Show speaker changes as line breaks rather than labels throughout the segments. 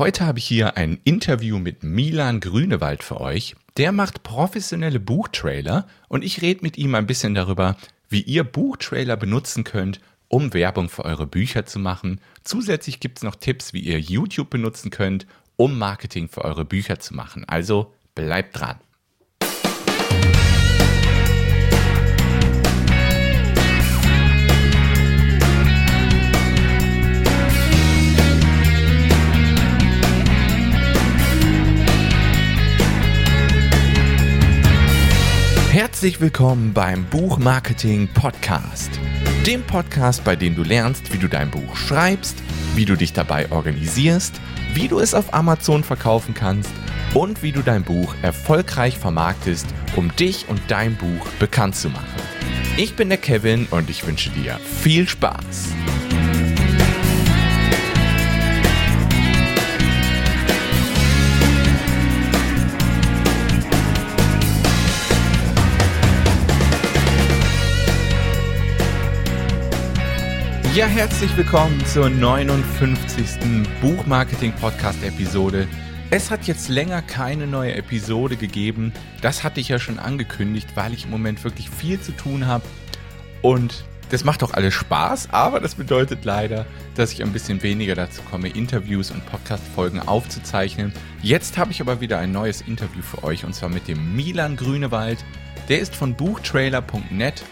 Heute habe ich hier ein Interview mit Milan Grünewald für euch. Der macht professionelle Buchtrailer und ich rede mit ihm ein bisschen darüber, wie ihr Buchtrailer benutzen könnt, um Werbung für eure Bücher zu machen. Zusätzlich gibt es noch Tipps, wie ihr YouTube benutzen könnt, um Marketing für eure Bücher zu machen. Also bleibt dran. Herzlich willkommen beim Buchmarketing Podcast. Dem Podcast, bei dem du lernst, wie du dein Buch schreibst, wie du dich dabei organisierst, wie du es auf Amazon verkaufen kannst und wie du dein Buch erfolgreich vermarktest, um dich und dein Buch bekannt zu machen. Ich bin der Kevin und ich wünsche dir viel Spaß. Ja, herzlich willkommen zur 59. Buchmarketing-Podcast-Episode. Es hat jetzt länger keine neue Episode gegeben. Das hatte ich ja schon angekündigt, weil ich im Moment wirklich viel zu tun habe. Und das macht auch alles Spaß, aber das bedeutet leider, dass ich ein bisschen weniger dazu komme, Interviews und Podcast-Folgen aufzuzeichnen. Jetzt habe ich aber wieder ein neues Interview für euch und zwar mit dem Milan Grünewald. Der ist von buchtrailer.net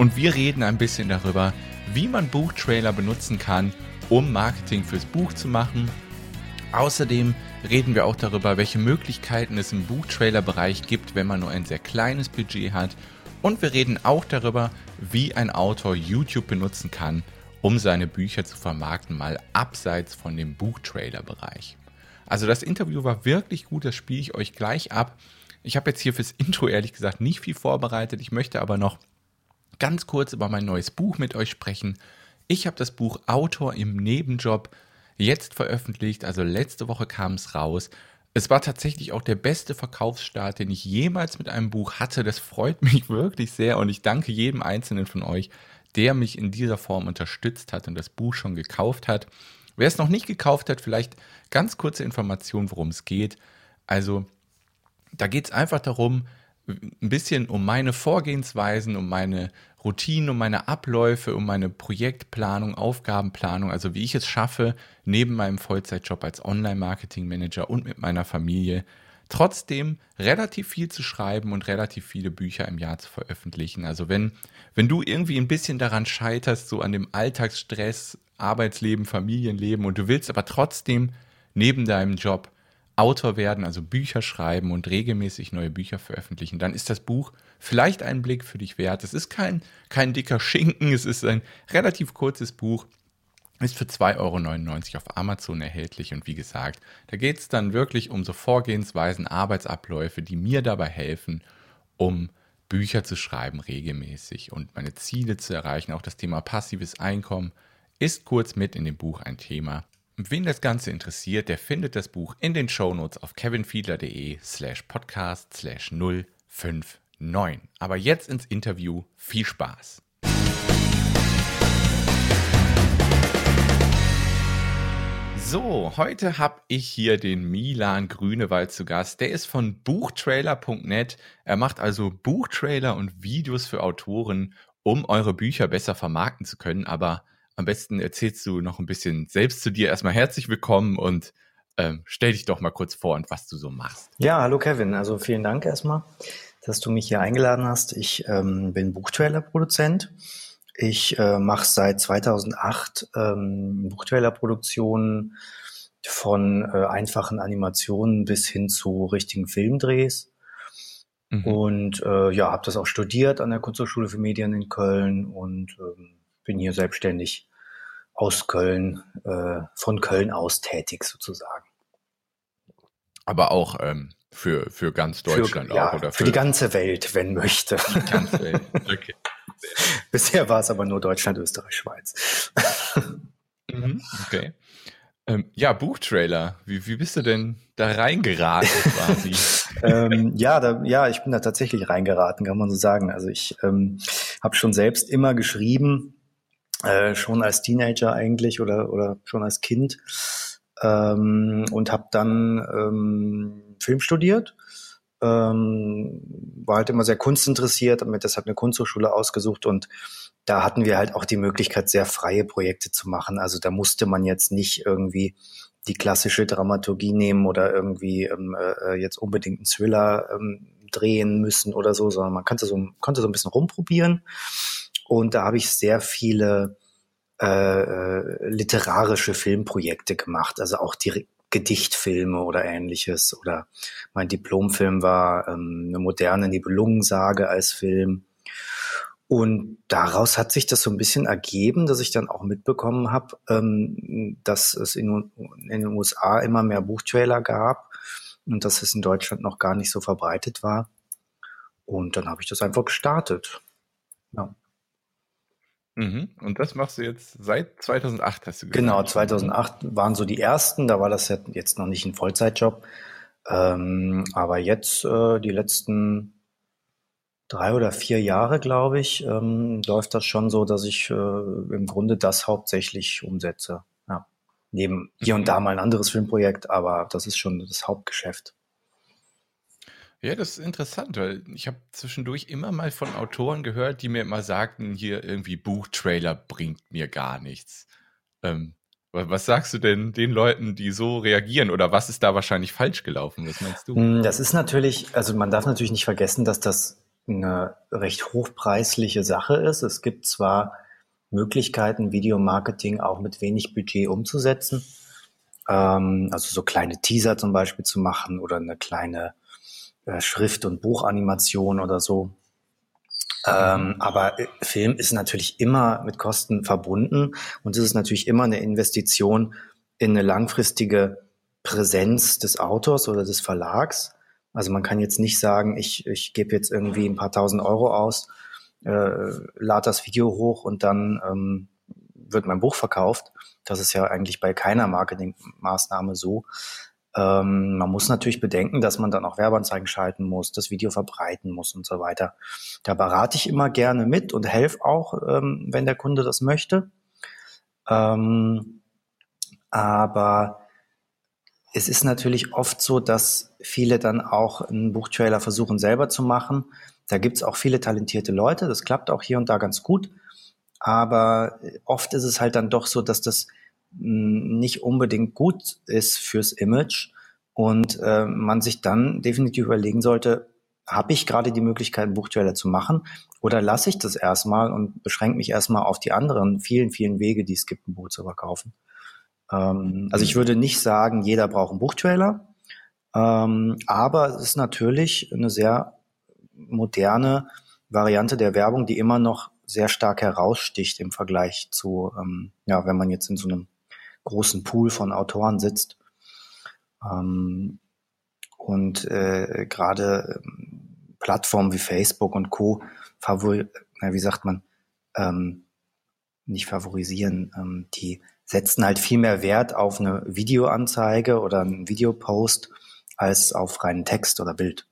und wir reden ein bisschen darüber, wie man Buchtrailer benutzen kann, um Marketing fürs Buch zu machen. Außerdem reden wir auch darüber, welche Möglichkeiten es im Buchtrailer-Bereich gibt, wenn man nur ein sehr kleines Budget hat. Und wir reden auch darüber, wie ein Autor YouTube benutzen kann, um seine Bücher zu vermarkten, mal abseits von dem Buchtrailer-Bereich. Also das Interview war wirklich gut, das spiele ich euch gleich ab. Ich habe jetzt hier fürs Intro ehrlich gesagt nicht viel vorbereitet. Ich möchte aber noch ganz kurz über mein neues Buch mit euch sprechen. Ich habe das Buch Autor im Nebenjob jetzt veröffentlicht, also letzte Woche kam es raus. Es war tatsächlich auch der beste Verkaufsstart, den ich jemals mit einem Buch hatte. Das freut mich wirklich sehr und ich danke jedem Einzelnen von euch, der mich in dieser Form unterstützt hat und das Buch schon gekauft hat. Wer es noch nicht gekauft hat, vielleicht ganz kurze Information, worum es geht. Also, da geht es einfach darum, ein bisschen um meine Vorgehensweisen, um meine Routinen, um meine Abläufe, um meine Projektplanung, Aufgabenplanung, also wie ich es schaffe, neben meinem Vollzeitjob als Online-Marketing-Manager und mit meiner Familie trotzdem relativ viel zu schreiben und relativ viele Bücher im Jahr zu veröffentlichen. Also wenn, wenn du irgendwie ein bisschen daran scheiterst, so an dem Alltagsstress, Arbeitsleben, Familienleben und du willst aber trotzdem neben deinem Job Autor werden, also Bücher schreiben und regelmäßig neue Bücher veröffentlichen, dann ist das Buch vielleicht einen Blick für dich wert. Es ist kein, kein dicker Schinken, es ist ein relativ kurzes Buch, ist für 2,99 Euro auf Amazon erhältlich und wie gesagt, da geht es dann wirklich um so Vorgehensweisen, Arbeitsabläufe, die mir dabei helfen, um Bücher zu schreiben regelmäßig und meine Ziele zu erreichen. Auch das Thema passives Einkommen ist kurz mit in dem Buch ein Thema. Wen das Ganze interessiert, der findet das Buch in den Shownotes auf kevinfiedler.de slash podcast slash 059. Aber jetzt ins Interview. Viel Spaß! So, heute habe ich hier den Milan Grünewald zu Gast. Der ist von buchtrailer.net. Er macht also Buchtrailer und Videos für Autoren, um eure Bücher besser vermarkten zu können. Aber am besten erzählst du noch ein bisschen selbst zu dir. Erstmal herzlich willkommen und ähm, stell dich doch mal kurz vor und was du so machst.
Ja, hallo Kevin. Also vielen Dank erstmal, dass du mich hier eingeladen hast. Ich ähm, bin Buchtrailer-Produzent. Ich äh, mache seit 2008 ähm, Buchtrailer-Produktionen von äh, einfachen Animationen bis hin zu richtigen Filmdrehs. Mhm. Und äh, ja, habe das auch studiert an der Kunsthochschule für Medien in Köln und ähm, bin hier selbstständig aus Köln, äh, von Köln aus tätig sozusagen.
Aber auch ähm, für, für ganz Deutschland
für, ja, oder für, für, die ganze Welt, wenn möchte. Die ganze Welt. Okay. Bisher war es aber nur Deutschland, Österreich, Schweiz.
Mhm, okay. Ähm, ja, Buchtrailer. Wie, wie bist du denn da reingeraten quasi?
ähm, ja, da, ja, ich bin da tatsächlich reingeraten, kann man so sagen. Also ich ähm, habe schon selbst immer geschrieben, äh, schon als Teenager eigentlich oder, oder schon als Kind. ähm, und habe dann ähm, Film studiert. Ähm, war halt immer sehr kunstinteressiert, habe mir deshalb eine Kunsthochschule ausgesucht und da hatten wir halt auch die Möglichkeit, sehr freie Projekte zu machen. Also da musste man jetzt nicht irgendwie die klassische Dramaturgie nehmen oder irgendwie ähm, äh, jetzt unbedingt einen Thriller ähm, drehen müssen oder so, sondern man konnte so, konnte so ein bisschen rumprobieren. Und da habe ich sehr viele äh, äh, literarische Filmprojekte gemacht, also auch die Gedichtfilme oder ähnliches. Oder mein Diplomfilm war ähm, eine moderne Nibelungensage als Film. Und daraus hat sich das so ein bisschen ergeben, dass ich dann auch mitbekommen habe, ähm, dass es in, in, den USA immer mehr Buchtrailer gab und dass es in Deutschland noch gar nicht so verbreitet war. Und dann habe ich das einfach gestartet. Ja.
Mhm. Und das machst du jetzt seit 2008, hast du
gesagt? Genau, 2008 waren so die ersten. Da war das jetzt noch nicht ein Vollzeitjob. Ähm, aber jetzt, äh, die letzten drei oder vier Jahre, glaube ich, ähm, läuft das schon so, dass ich äh, im Grunde das hauptsächlich umsetze. Neben hier und mhm. da mal ein anderes Filmprojekt, aber das ist schon das Hauptgeschäft.
Ja, das ist interessant, weil ich habe zwischendurch immer mal von Autoren gehört, die mir immer sagten, hier irgendwie Buchtrailer bringt mir gar nichts. Ähm, was sagst du denn den Leuten, die so reagieren oder was ist da wahrscheinlich falsch gelaufen? Was meinst du?
Hm, das ist natürlich, also man darf natürlich nicht vergessen, dass das eine recht hochpreisliche Sache ist. Es gibt zwar Möglichkeiten, Videomarketing auch mit wenig Budget umzusetzen, ähm, also so kleine Teaser zum Beispiel zu machen oder eine kleine äh, Schrift- und Buchanimation oder so. Ähm, aber äh, Film ist natürlich immer mit Kosten verbunden und es ist natürlich immer eine Investition in eine langfristige Präsenz des Autors oder des Verlags. Also man kann jetzt nicht sagen, ich, ich gebe jetzt irgendwie ein paar tausend Euro aus, äh, lade das Video hoch und dann ähm, wird mein Buch verkauft. Das ist ja eigentlich bei keiner Marketingmaßnahme so. Ähm, man muss natürlich bedenken, dass man dann auch Werbeanzeigen schalten muss, das Video verbreiten muss und so weiter. Da berate ich immer gerne mit und helfe auch, ähm, wenn der Kunde das möchte. Ähm, aber es ist natürlich oft so, dass viele dann auch einen Buchtrailer versuchen selber zu machen. Da gibt's auch viele talentierte Leute, das klappt auch hier und da ganz gut. Aber oft ist es halt dann doch so, dass das hm, nicht unbedingt gut ist fürs Image und äh, man sich dann definitiv überlegen sollte, habe ich gerade die Möglichkeit, einen Buchtrailer zu machen oder lasse ich das erstmal und beschränke mich erstmal auf die anderen vielen, vielen Wege, die es gibt, ein Buch zu verkaufen. Ähm, also ich würde nicht sagen, jeder braucht einen Buchtrailer, ähm, aber es ist natürlich eine sehr moderne Variante der Werbung, die immer noch sehr stark heraussticht im Vergleich zu, ähm, ja, wenn man jetzt in so einem großen Pool von Autoren sitzt. Ähm, und äh, gerade ähm, Plattformen wie Facebook und Co. favori, na, wie sagt man, ähm, nicht favorisieren, ähm, die setzen halt viel mehr Wert auf eine Videoanzeige oder einen Videopost als auf reinen Text oder Bild.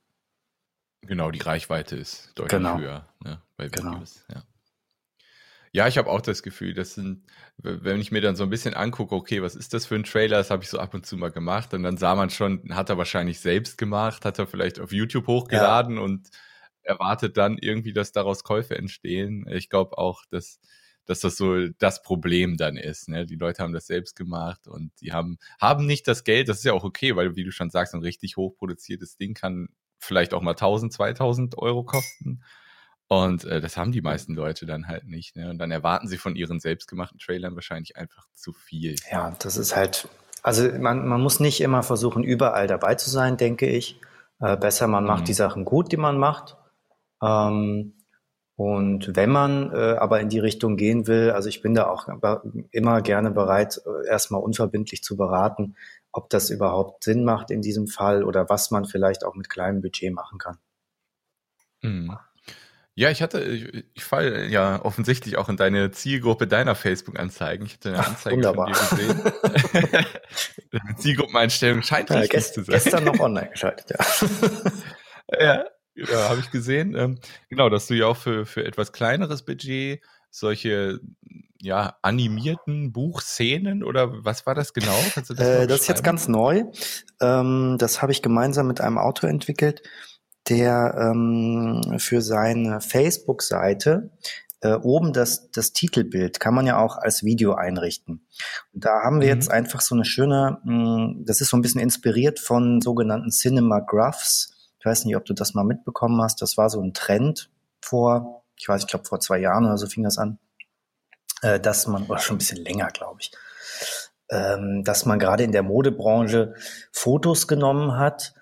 Genau, die Reichweite ist deutlich genau. höher ne, bei genau. Videos. Genau. Ja. Ja, ich habe auch das Gefühl, das sind, wenn ich mir dann so ein bisschen angucke, okay, was ist das für ein Trailer, das habe ich so ab und zu mal gemacht und dann sah man schon, hat er wahrscheinlich selbst gemacht, hat er vielleicht auf YouTube hochgeladen ja. und erwartet dann irgendwie, dass daraus Käufe entstehen. Ich glaube auch, dass dass das so das Problem dann ist. Ne? Die Leute haben das selbst gemacht und die haben, haben nicht das Geld, das ist ja auch okay, weil, wie du schon sagst, ein richtig hochproduziertes Ding kann vielleicht auch mal 1000, 2000 Euro kosten. Und äh, das haben die meisten Leute dann halt nicht. Ne? Und dann erwarten sie von ihren selbstgemachten Trailern wahrscheinlich einfach zu viel.
Ja, das ist halt, also man, man muss nicht immer versuchen, überall dabei zu sein, denke ich. Äh, besser, man macht mhm. die Sachen gut, die man macht. Ähm, und wenn man äh, aber in die Richtung gehen will, also ich bin da auch immer gerne bereit, äh, erstmal unverbindlich zu beraten, ob das überhaupt Sinn macht in diesem Fall oder was man vielleicht auch mit kleinem Budget machen kann.
Mhm. Ja, ich hatte, ich, ich falle ja offensichtlich auch in deine Zielgruppe deiner Facebook-Anzeigen. Ich hatte eine Anzeige Ach, von dir gesehen. Zielgruppeneinstellung scheint ja,
richtig zu sein. Gestern noch online geschaltet,
ja. ja, ja, habe ich gesehen. Ähm, genau, dass du ja auch für, für etwas kleineres Budget solche ja, animierten Buchszenen oder was war das genau?
Das, äh, das, ist jetzt ganz neu. Ähm, das habe ich gemeinsam mit einem Autor entwickelt, der ähm, für seine Facebook-Seite äh, oben das, das Titelbild kann man ja auch als Video einrichten. Und da haben wir mhm. jetzt einfach so eine schöne, mh, hm, das ist so ein bisschen inspiriert von sogenannten Cinema Graphs. Ich weiß nicht, ob du das mal mitbekommen hast. Das war so ein Trend vor, ich weiß, ich glaube vor zwei Jahren oder so fing das an, äh, dass man, oder schon ein bisschen länger, glaube ich, ähm, dass man gerade in der Modebranche Fotos genommen hat,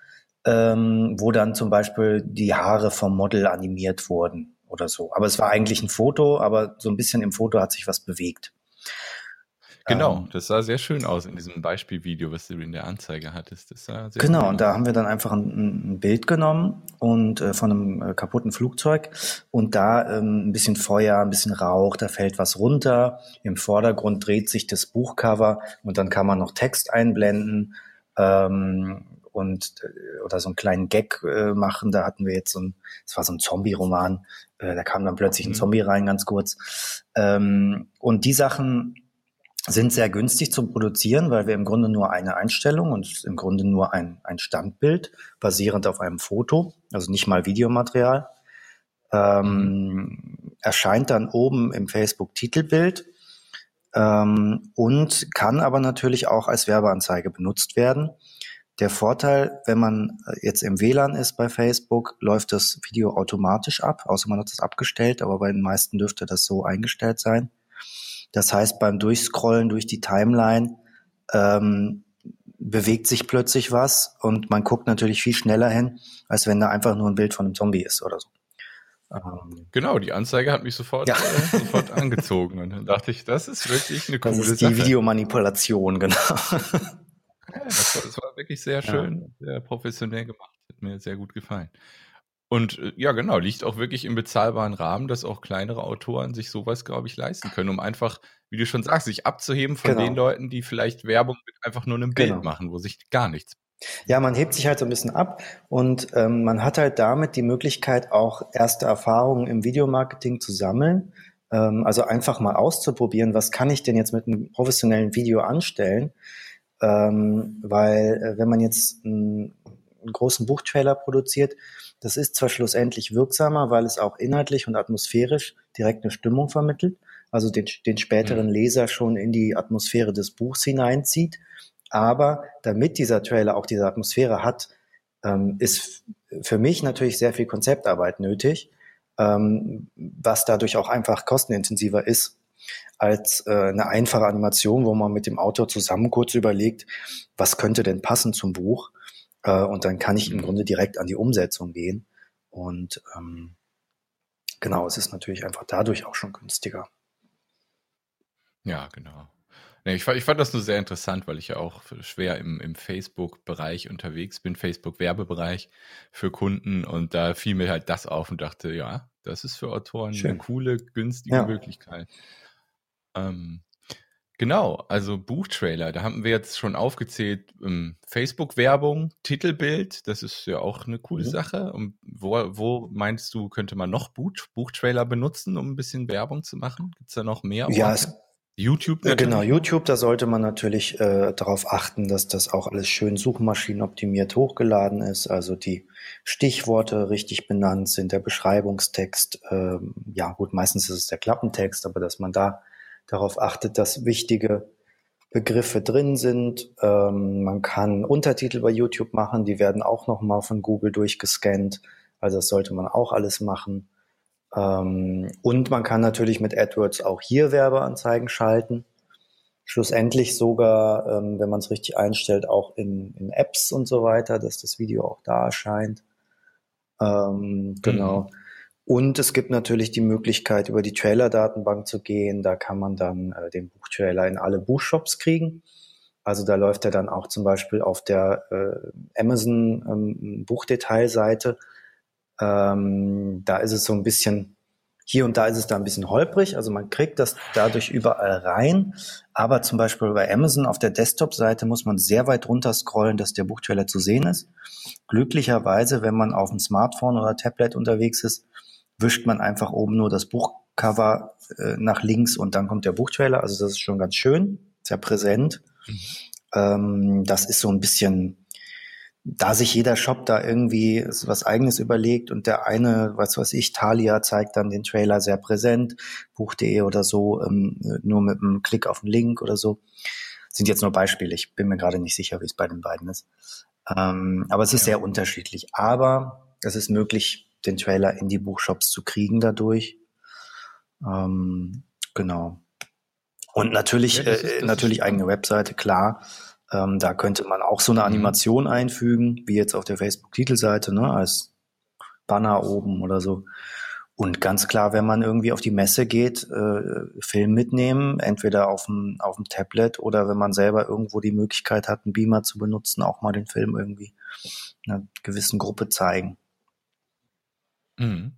ähm, wo dann zum Beispiel die Haare vom Model animiert wurden oder so. Aber es war eigentlich ein Foto, aber so ein bisschen im Foto hat sich was bewegt.
Genau, ähm, das sah sehr schön aus in diesem Beispielvideo, was du in der Anzeige hattest. Das
sah sehr genau, und da haben wir dann einfach ein, ein Bild genommen und äh, von einem äh, kaputten Flugzeug und da ähm, ein bisschen Feuer, ein bisschen Rauch, da fällt was runter. Im Vordergrund dreht sich das Buchcover und dann kann man noch Text einblenden. Ähm, und äh, oder so einen kleinen Gag äh, machen. Da hatten wir jetzt so ein, es war so ein Zombie-Roman, äh, da kam dann plötzlich ein mhm. Zombie rein, ganz kurz. Ähm, und die Sachen sind sehr günstig zum Produzieren, weil wir im Grunde nur eine Einstellung und im Grunde nur ein, ein Standbild basierend auf einem Foto, also nicht mal Videomaterial, ähm, mhm. erscheint dann oben im Facebook-Titelbild ähm, und kann aber natürlich auch als Werbeanzeige benutzt werden. Der Vorteil, wenn man äh, jetzt im WLAN ist bei Facebook, läuft das Video automatisch ab, außer man hat es abgestellt, aber bei den meisten dürfte das so eingestellt sein. Das heißt, beim Durchscrollen durch die Timeline ähm, bewegt sich plötzlich was und man guckt natürlich viel schneller hin, als wenn da einfach nur ein Bild von einem Zombie ist oder so.
Ähm, genau, die Anzeige hat mich sofort, ja. äh, sofort angezogen und dann dachte ich, das ist wirklich eine coole
das ist die
Sache.
Videomanipulation, genau.
Ja, das, war, das, war, wirklich sehr schön, ja. sehr professionell gemacht. Hat mir sehr gut gefallen. Und äh, ja, genau, liegt auch wirklich im bezahlbaren Rahmen, dass auch kleinere Autoren sich sowas, glaube ich, leisten können, um einfach, wie du schon sagst, sich abzuheben von genau. den Leuten, die vielleicht Werbung mit einfach nur einem Bild genau. machen, wo sich gar nichts.
Ja, man hebt sich halt so ein bisschen ab und ähm, man hat halt damit die Möglichkeit, auch erste Erfahrungen im Videomarketing zu sammeln. Ähm, also einfach mal auszuprobieren, was kann ich denn jetzt mit einem professionellen Video anstellen? Ähm, weil äh, wenn man jetzt einen, einen großen Buchtrailer produziert, das ist zwar schlussendlich wirksamer, weil es auch inhaltlich und atmosphärisch direkt eine Stimmung vermittelt, also den, den späteren mhm. Leser schon in die Atmosphäre des Buchs hineinzieht. Aber damit dieser Trailer auch diese Atmosphäre hat, ähm, ist für mich natürlich sehr viel Konzeptarbeit nötig, ähm, was dadurch auch einfach kostenintensiver ist als äh, eine einfache Animation, wo man mit dem Autor zusammen kurz überlegt, was könnte denn passen zum Buch. Äh, und dann kann ich im mhm. Grunde direkt an die Umsetzung gehen. Und ähm, genau, es ist natürlich einfach dadurch auch schon günstiger.
Ja, genau. Nee, ich, fand, ich fand das nur sehr interessant, weil ich ja auch schwer im, im Facebook-Bereich unterwegs bin, Facebook-Werbebereich für Kunden. Und da fiel mir halt das auf und dachte, ja, das ist für Autoren Schön. eine coole, günstige ja. Möglichkeit. Ähm, genau, also Buchtrailer, da haben wir jetzt schon aufgezählt, ähm, Facebook-Werbung, Titelbild, das ist ja auch eine coole mhm. Sache. Und wo, wo meinst du, könnte man noch Buch, Buchtrailer benutzen, um ein bisschen Werbung zu machen? Gibt es da noch mehr?
Ja, es YouTube natürlich? Genau, YouTube, da sollte man natürlich äh, darauf achten, dass das auch alles schön suchmaschinenoptimiert hochgeladen ist, also die Stichworte richtig benannt sind, der Beschreibungstext, ähm, ja gut, meistens ist es der Klappentext, aber dass man da darauf achtet, dass wichtige Begriffe drin sind. Ähm, man kann Untertitel bei YouTube machen, die werden auch nochmal von Google durchgescannt. Also das sollte man auch alles machen. Ähm, und man kann natürlich mit AdWords auch hier Werbeanzeigen schalten. Schlussendlich sogar, ähm, wenn man es richtig einstellt, auch in, in, Apps und so weiter, dass das Video auch da erscheint. Ähm, genau. Mhm. Und es gibt natürlich die Möglichkeit, über die Trailer-Datenbank zu gehen. Da kann man dann äh, den Buchtrailer in alle Buchshops kriegen. Also da läuft er dann auch zum Beispiel auf der äh, Amazon ähm, Buchdetailseite. Ähm, da ist es so ein bisschen, hier und da ist es da ein bisschen holprig. Also man kriegt das dadurch überall rein. Aber zum Beispiel bei Amazon auf der Desktop-Seite muss man sehr weit runter scrollen, dass der Buchtrailer zu sehen ist. Glücklicherweise, wenn man auf dem Smartphone oder Tablet unterwegs ist, wischt man einfach oben nur das Buch Buchcover äh, nach links und dann kommt der Buchtrailer. Also das ist schon ganz schön, sehr präsent. Mhm. Ähm, das ist so ein bisschen, da sich jeder Shop da irgendwie was eigenes überlegt und der eine, was weiß ich, Thalia zeigt dann den Trailer sehr präsent, Buch.de oder so, ähm, nur mit einem Klick auf den Link oder so. Sind jetzt nur Beispiele, ich bin mir gerade nicht sicher, wie es bei den beiden ist. Ähm, aber es ist ja. sehr unterschiedlich. Aber es ist möglich, den Trailer in die Buchshops zu kriegen dadurch. Ähm, genau. Und natürlich, ja, ist, äh, natürlich eigene Webseite, klar. Ähm, da könnte man auch so eine mhm. Animation mhm. einfügen, wie jetzt auf der Facebook-Titelseite, ne, als Banner oben oder so. Und ganz klar, wenn man irgendwie auf die Messe geht, äh, Film mitnehmen, entweder auf dem, auf dem Tablet oder wenn man selber irgendwo die Möglichkeit hat, einen Beamer zu benutzen, auch mal den Film irgendwie einer gewissen Gruppe zeigen.
Mhm.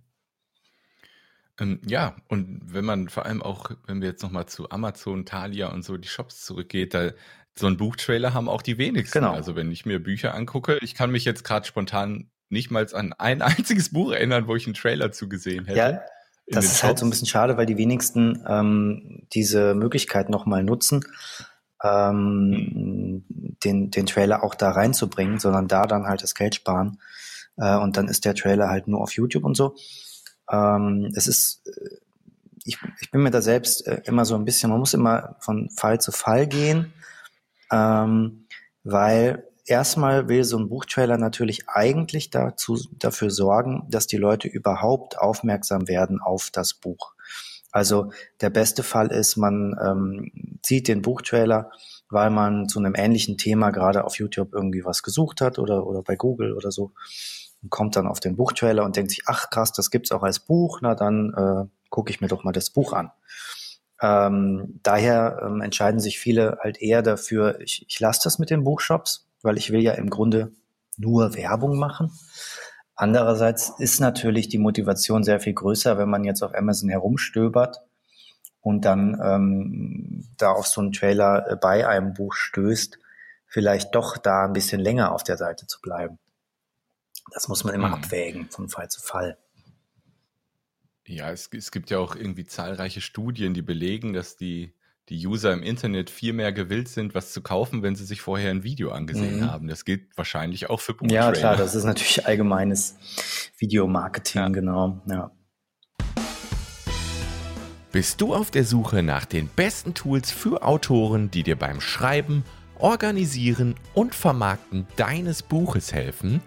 Ähm, ja, und wenn man vor allem auch, wenn wir jetzt nochmal zu Amazon, Thalia und so die Shops zurückgeht, da so ein Buchtrailer haben auch die wenigsten. Genau. Also wenn ich mir Bücher angucke, ich kann mich jetzt gerade spontan nicht mal an ein einziges Buch erinnern, wo ich einen Trailer zugesehen hätte. Ja,
das ist Shops. halt so ein bisschen schade, weil die wenigsten ähm, diese Möglichkeit nochmal nutzen, ähm, mhm. den, den Trailer auch da reinzubringen, sondern da dann halt das Geld sparen. Äh, und dann ist der Trailer halt nur auf YouTube und so. Ähm, es ist, äh, ich, ich bin mir da selbst äh, immer so ein bisschen, man muss immer von Fall zu Fall gehen, ähm, weil erstmal will so ein Buchtrailer natürlich eigentlich dazu, dafür sorgen, dass die Leute überhaupt aufmerksam werden auf das Buch. Also der beste Fall ist, man ähm, zieht den Buchtrailer, weil man zu einem ähnlichen Thema gerade auf YouTube irgendwie was gesucht hat oder, oder bei Google oder so und kommt dann auf den Buchtrailer und denkt sich, ach krass, das gibt's auch als Buch, na dann äh, gucke ich mir doch mal das Buch an. Ähm, daher ähm, entscheiden sich viele halt eher dafür, ich, ich lasse das mit den Buchshops, weil ich will ja im Grunde nur Werbung machen. Andererseits ist natürlich die Motivation sehr viel größer, wenn man jetzt auf Amazon herumstöbert und dann ähm, da auf so einen Trailer äh, bei einem Buch stößt, vielleicht doch da ein bisschen länger auf der Seite zu bleiben. Das muss man immer mhm. abwägen von Fall zu Fall.
Ja, es, es gibt ja auch irgendwie zahlreiche Studien, die belegen, dass die, die User im Internet viel mehr gewillt sind, was zu kaufen, wenn sie sich vorher ein Video angesehen mhm. haben. Das gilt wahrscheinlich auch für
Buchtrainer. Ja, klar, das ist natürlich allgemeines Videomarketing, ja. genau. Ja.
Bist du auf der Suche nach den besten Tools für Autoren, die dir beim Schreiben, Organisieren und Vermarkten deines Buches helfen?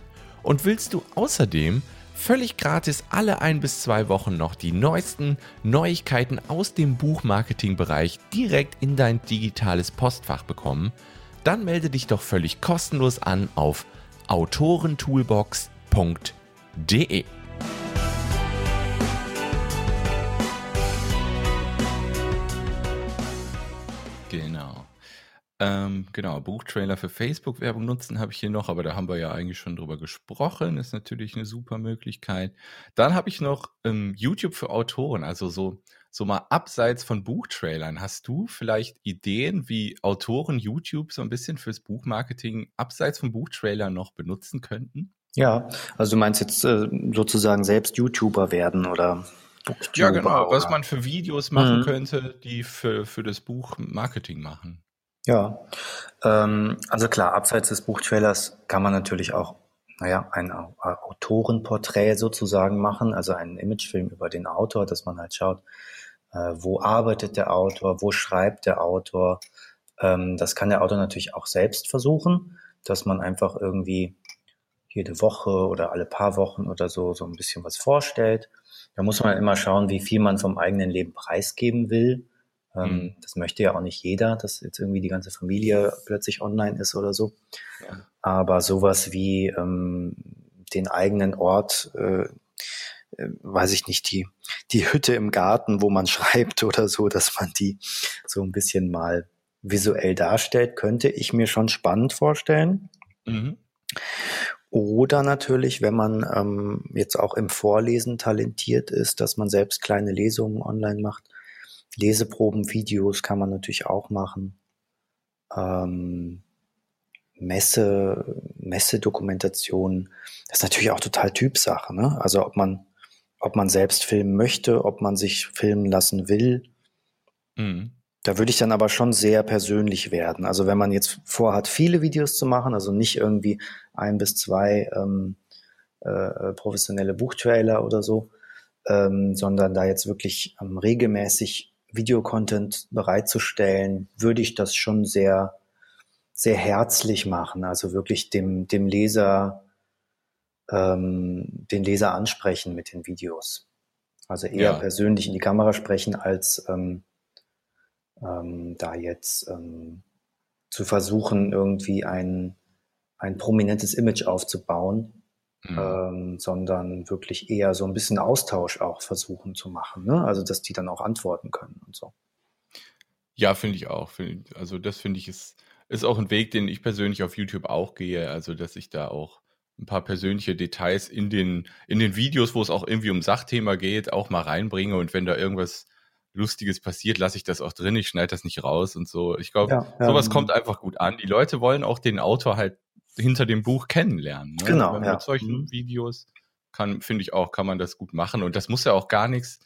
Und willst du außerdem völlig gratis alle ein bis zwei Wochen noch die neuesten Neuigkeiten aus dem Buchmarketing-Bereich direkt in dein digitales Postfach bekommen, dann melde dich doch völlig kostenlos an auf autorentoolbox.de.
Ähm, genau, Buchtrailer für Facebook-Werbung nutzen habe ich hier noch, aber da haben wir ja eigentlich schon drüber gesprochen. Ist natürlich eine super Möglichkeit. Dann habe ich noch ähm, YouTube für Autoren, also so, so mal abseits von Buchtrailern. Hast du vielleicht Ideen, wie Autoren YouTube so ein bisschen fürs Buchmarketing abseits von Buchtrailern noch benutzen könnten?
Ja, also du meinst jetzt äh, sozusagen selbst YouTuber werden oder
Ja, genau, was man für Videos machen mhm. könnte, die für, für das Buch Marketing machen.
Ja, ähm, also klar, abseits des Buchtrailers kann man natürlich auch, naja, ein Autorenporträt sozusagen machen, also einen Imagefilm über den Autor, dass man halt schaut, äh, wo arbeitet der Autor, wo schreibt der Autor. Ähm, das kann der Autor natürlich auch selbst versuchen, dass man einfach irgendwie jede Woche oder alle paar Wochen oder so so ein bisschen was vorstellt. Da muss man immer schauen, wie viel man vom eigenen Leben preisgeben will. Ähm, mhm. Das möchte ja auch nicht jeder, dass jetzt irgendwie die ganze Familie plötzlich online ist oder so. Ja. Aber sowas wie ähm, den eigenen Ort, äh, äh, weiß ich nicht, die, die Hütte im Garten, wo man schreibt oder so, dass man die so ein bisschen mal visuell darstellt, könnte ich mir schon spannend vorstellen. Mhm. Oder natürlich, wenn man ähm, jetzt auch im Vorlesen talentiert ist, dass man selbst kleine Lesungen online macht Leseprobenvideos kann man natürlich auch machen. Ähm, Messe, Messedokumentation, das ist natürlich auch total Typsache, ne? Also ob man, ob man selbst filmen möchte, ob man sich filmen lassen will. Mhm. Da würde ich dann aber schon sehr persönlich werden. Also wenn man jetzt vorhat, viele Videos zu machen, also nicht irgendwie ein bis zwei ähm, äh, professionelle Buchtrailer oder so, ähm, sondern da jetzt wirklich ähm, regelmäßig Videocontent bereitzustellen, würde ich das schon sehr, sehr herzlich machen. Also wirklich dem, dem Leser, ähm, den Leser ansprechen mit den Videos. Also eher ja. persönlich in die Kamera sprechen, als ähm, ähm, da jetzt ähm, zu versuchen, irgendwie ein, ein prominentes Image aufzubauen, mhm. ähm, sondern wirklich eher so ein bisschen Austausch auch versuchen zu machen. Ne? Also, dass die dann auch antworten können und so.
Ja, finde ich auch. Also, das finde ich ist, ist auch ein Weg, den ich persönlich auf YouTube auch gehe. Also, dass ich da auch ein paar persönliche Details in den, in den Videos, wo es auch irgendwie um Sachthema geht, auch mal reinbringe. Und wenn da irgendwas Lustiges passiert, lasse ich das auch drin, ich schneide das nicht raus und so. Ich glaube, ja, sowas kommt einfach gut an. Die Leute wollen auch den Autor halt hinter dem Buch kennenlernen. Ne?
Genau.
Ja. Mit solchen mhm. Videos kann, finde ich auch, kann man das gut machen. Und das muss ja auch gar nichts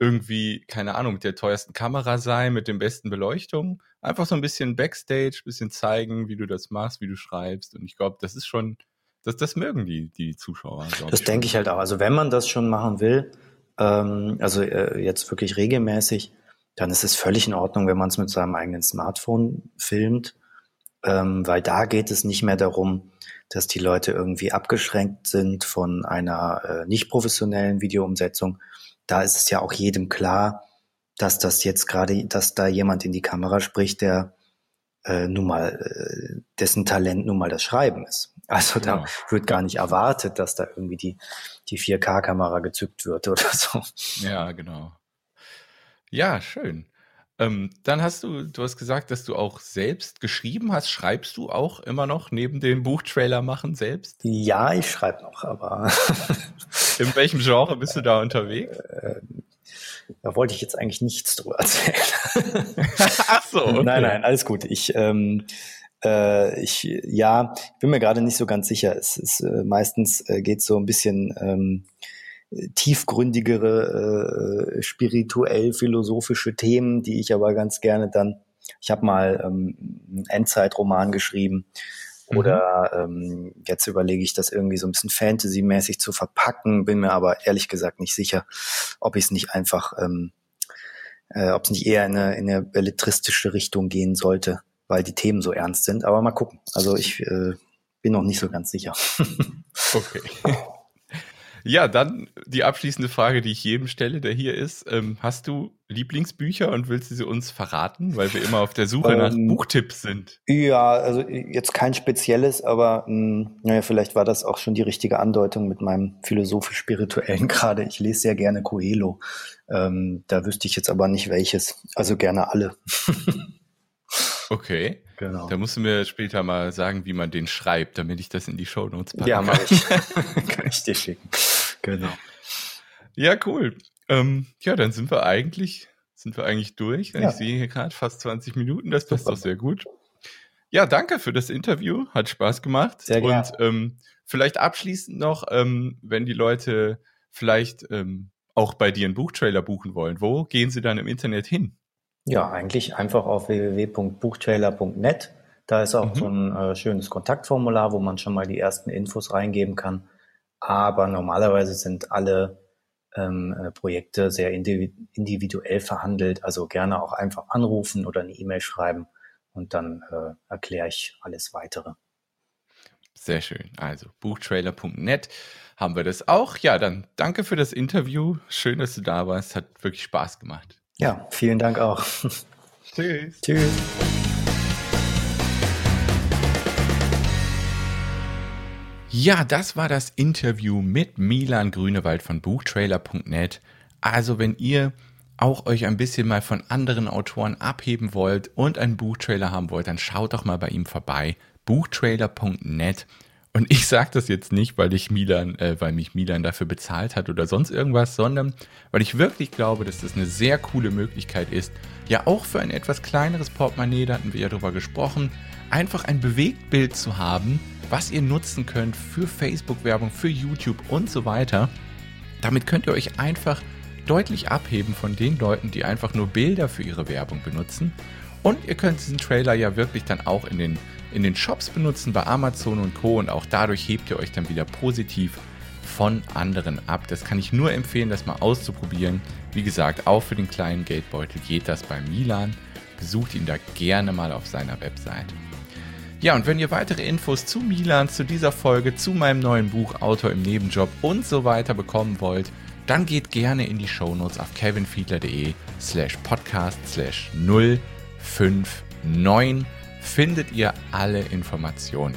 irgendwie, keine Ahnung, mit der teuersten Kamera sein, mit den besten Beleuchtungen. Einfach so ein bisschen Backstage, bisschen zeigen, wie du das machst, wie du schreibst. Und ich glaube, das ist schon, das, das mögen die, die Zuschauer.
Das denke ich halt auch. Also wenn man das schon machen will, ähm, also äh, jetzt wirklich regelmäßig, dann ist es völlig in Ordnung, wenn man es mit seinem eigenen Smartphone filmt, ähm, weil da geht es nicht mehr darum, dass die Leute irgendwie abgeschränkt sind von einer äh, nicht professionellen Videoumsetzung. Da ist es ja auch jedem klar, dass das jetzt gerade, dass da jemand in die Kamera spricht, der äh, nun mal, äh, dessen Talent nun mal das Schreiben ist. Also da ja. wird gar nicht erwartet, dass da irgendwie die, die 4K-Kamera gezückt wird oder so.
Ja, genau. Ja, schön. Ähm, dann hast du, du hast gesagt, dass du auch selbst geschrieben hast. Schreibst du auch immer noch neben dem Buchtrailer machen selbst?
Ja, ich schreibe noch, aber.
In welchem Genre bist du da unterwegs?
Äh, da wollte ich jetzt eigentlich nichts drüber erzählen.
Ach so. Okay.
Nein, nein, alles gut. Ich, ähm, äh, ich, ja, ich bin mir gerade nicht so ganz sicher. Es ist äh, meistens äh, geht so ein bisschen ähm, tiefgründigere, äh, spirituell philosophische Themen, die ich aber ganz gerne dann. Ich habe mal ähm, einen Endzeitroman geschrieben. Mhm. Oder ähm, jetzt überlege ich das irgendwie so ein bisschen Fantasy-mäßig zu verpacken, bin mir aber ehrlich gesagt nicht sicher, ob ich es nicht einfach, ähm, äh, ob es nicht eher in eine, in eine belletristische Richtung gehen sollte weil die Themen so ernst sind. Aber mal gucken. Also ich äh, bin noch nicht so ganz sicher.
okay. Ja, dann die abschließende Frage, die ich jedem stelle, der hier ist. Ähm, hast du Lieblingsbücher und willst du sie uns verraten? Weil wir immer auf der Suche ähm, nach Buchtipps sind.
Ja, also jetzt kein spezielles, aber mh, hm, naja, vielleicht war das auch schon die richtige Andeutung mit meinem philosophisch-spirituellen gerade. Ich lese sehr gerne Coelho. Ähm, da wüsste ich jetzt aber nicht welches. Also gerne alle.
Okay. Genau. Da musst du mir später mal sagen, wie man den schreibt, damit ich das in die Show Notes
packe. Ja, mach ich. kann ich dir schicken.
Genau. Ja, cool. Ähm, ja, dann sind wir eigentlich, sind wir eigentlich durch. Ja. Ich sehe hier gerade fast 20 Minuten, das passt doch sehr gut. Ja, danke für das Interview. Hat Spaß gemacht.
Sehr gerne.
Und ähm, vielleicht abschließend noch, ähm, wenn die Leute vielleicht ähm, auch bei dir einen Buchtrailer buchen wollen, wo gehen sie dann im Internet hin?
Ja, eigentlich einfach auf www.buchtrailer.net. Da ist auch mhm. so ein äh, schönes Kontaktformular, wo man schon mal die ersten Infos reingeben kann. Aber normalerweise sind alle ähm, äh, Projekte sehr individuell verhandelt. Also gerne auch einfach anrufen oder eine E-Mail schreiben und dann äh, erkläre ich alles weitere.
Sehr schön. Also buchtrailer.net haben wir das auch. Ja, dann danke für das Interview. Schön, dass du da warst. Hat wirklich Spaß gemacht.
Ja, vielen Dank auch.
Tschüss.
Tschüss.
Ja, das war das Interview mit Milan Grünewald von Buchtrailer.net. Also, wenn ihr auch euch ein bisschen mal von anderen Autoren abheben wollt und einen Buchtrailer haben wollt, dann schaut doch mal bei ihm vorbei. Buchtrailer.net. Und ich sage das jetzt nicht, weil ich Milan, äh, weil mich Milan dafür bezahlt hat oder sonst irgendwas, sondern weil ich wirklich glaube, dass das eine sehr coole Möglichkeit ist, ja auch für ein etwas kleineres Portemonnaie, da hatten wir ja drüber gesprochen, einfach ein Bewegtbild zu haben, was ihr nutzen könnt für Facebook-Werbung, für YouTube und so weiter. Damit könnt ihr euch einfach deutlich abheben von den Leuten, die einfach nur Bilder für ihre Werbung benutzen. Und ihr könnt diesen Trailer ja wirklich dann auch in den, in den Shops benutzen, bei Amazon und Co. Und auch dadurch hebt ihr euch dann wieder positiv von anderen ab. Das kann ich nur empfehlen, das mal auszuprobieren. Wie gesagt, auch für den kleinen Geldbeutel geht das bei Milan. Besucht ihn da gerne mal auf seiner Website. Ja, und wenn ihr weitere Infos zu Milan, zu dieser Folge, zu meinem neuen Buch Autor im Nebenjob und so weiter bekommen wollt, dann geht gerne in die Shownotes auf kevinfiedler.de slash podcast slash 059 findet ihr alle Informationen.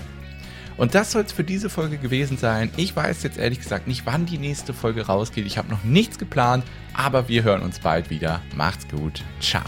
Und das soll es für diese Folge gewesen sein. Ich weiß jetzt ehrlich gesagt nicht, wann die nächste Folge rausgeht. Ich habe noch nichts geplant, aber wir hören uns bald wieder. Macht's gut. Ciao.